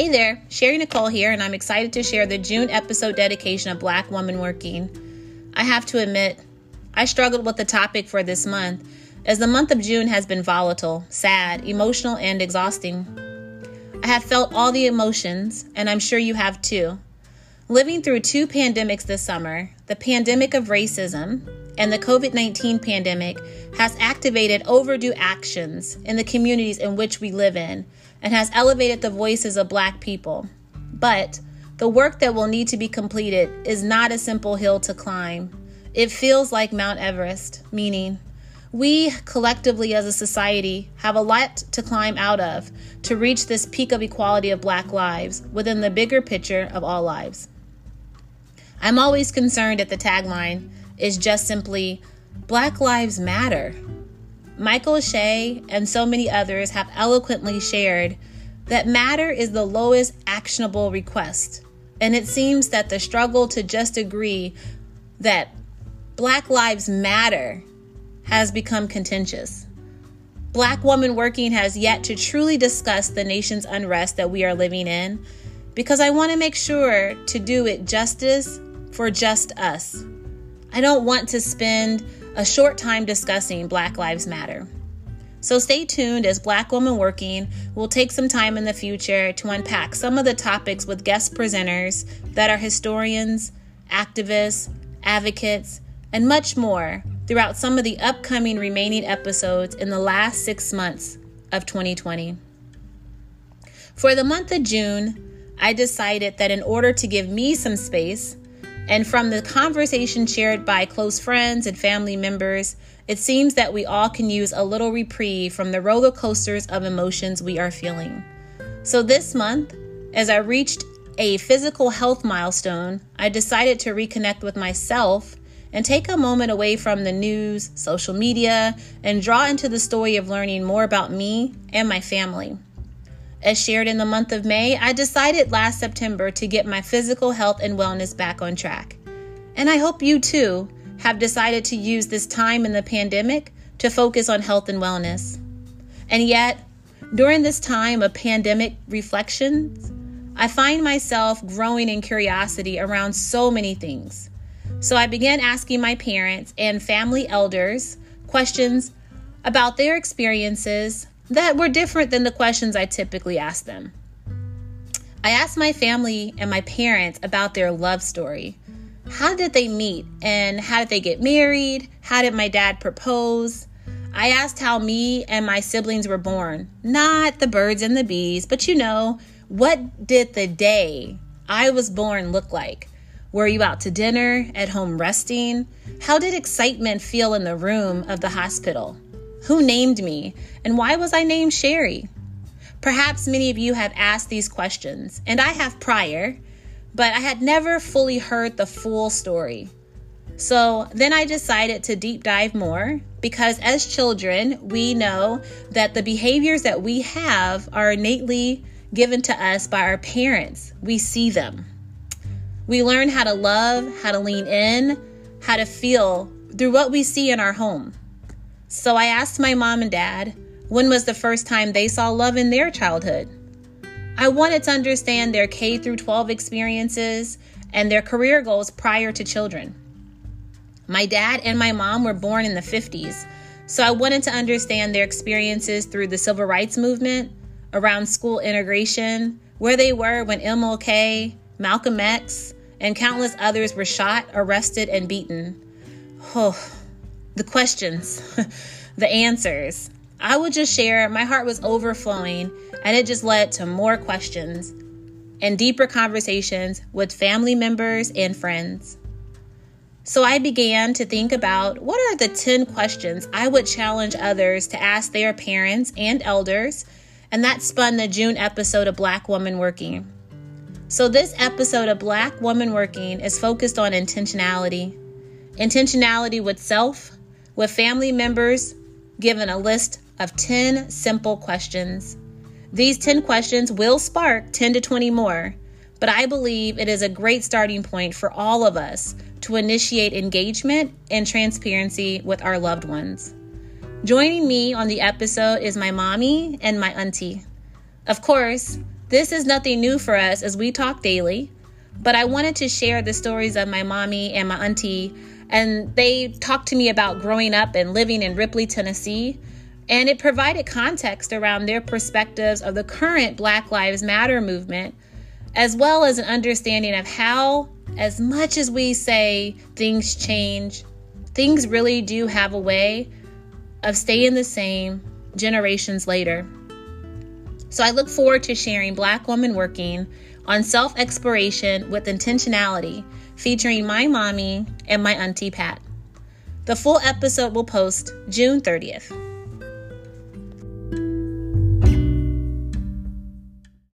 Hey there, Sherry Nicole here, and I'm excited to share the June episode dedication of Black Woman Working. I have to admit, I struggled with the topic for this month, as the month of June has been volatile, sad, emotional, and exhausting. I have felt all the emotions, and I'm sure you have too. Living through two pandemics this summer, the pandemic of racism and the COVID 19 pandemic, has activated overdue actions in the communities in which we live in and has elevated the voices of Black people. But the work that will need to be completed is not a simple hill to climb. It feels like Mount Everest, meaning we collectively as a society have a lot to climb out of to reach this peak of equality of Black lives within the bigger picture of all lives. I'm always concerned that the tagline is just simply Black Lives Matter. Michael Shea and so many others have eloquently shared that matter is the lowest actionable request. And it seems that the struggle to just agree that Black Lives Matter has become contentious. Black Woman Working has yet to truly discuss the nation's unrest that we are living in because I want to make sure to do it justice for just us. I don't want to spend a short time discussing Black Lives Matter. So stay tuned as Black Woman Working will take some time in the future to unpack some of the topics with guest presenters that are historians, activists, advocates, and much more throughout some of the upcoming remaining episodes in the last six months of 2020. For the month of June, I decided that in order to give me some space, and from the conversation shared by close friends and family members, it seems that we all can use a little reprieve from the roller coasters of emotions we are feeling. So this month, as I reached a physical health milestone, I decided to reconnect with myself and take a moment away from the news, social media, and draw into the story of learning more about me and my family. As shared in the month of May, I decided last September to get my physical health and wellness back on track. And I hope you too have decided to use this time in the pandemic to focus on health and wellness. And yet, during this time of pandemic reflections, I find myself growing in curiosity around so many things. So I began asking my parents and family elders questions about their experiences that were different than the questions I typically ask them. I asked my family and my parents about their love story. How did they meet and how did they get married? How did my dad propose? I asked how me and my siblings were born. Not the birds and the bees, but you know, what did the day I was born look like? Were you out to dinner, at home resting? How did excitement feel in the room of the hospital? Who named me? And why was I named Sherry? Perhaps many of you have asked these questions, and I have prior, but I had never fully heard the full story. So then I decided to deep dive more because as children, we know that the behaviors that we have are innately given to us by our parents. We see them. We learn how to love, how to lean in, how to feel through what we see in our home. So I asked my mom and dad when was the first time they saw love in their childhood. I wanted to understand their K through 12 experiences and their career goals prior to children. My dad and my mom were born in the 50s, so I wanted to understand their experiences through the civil rights movement, around school integration, where they were when MLK, Malcolm X, and countless others were shot, arrested, and beaten. Oh, the questions, the answers. I would just share, my heart was overflowing, and it just led to more questions and deeper conversations with family members and friends. So I began to think about what are the 10 questions I would challenge others to ask their parents and elders, and that spun the June episode of Black Woman Working. So, this episode of Black Woman Working is focused on intentionality intentionality with self, with family members given a list of 10 simple questions. These 10 questions will spark 10 to 20 more, but I believe it is a great starting point for all of us to initiate engagement and transparency with our loved ones. Joining me on the episode is my mommy and my auntie. Of course, This is nothing new for us as we talk daily, but I wanted to share the stories of my mommy and my auntie, and they talked to me about growing up and living in Ripley, Tennessee. And it provided context around their perspectives of the current Black Lives Matter movement, as well as an understanding of how, as much as we say things change, things really do have a way of staying the same generations later. So I look forward to sharing Black Woman Working on self exploration with intentionality, featuring my mommy and my auntie Pat. The full episode will post June 30th.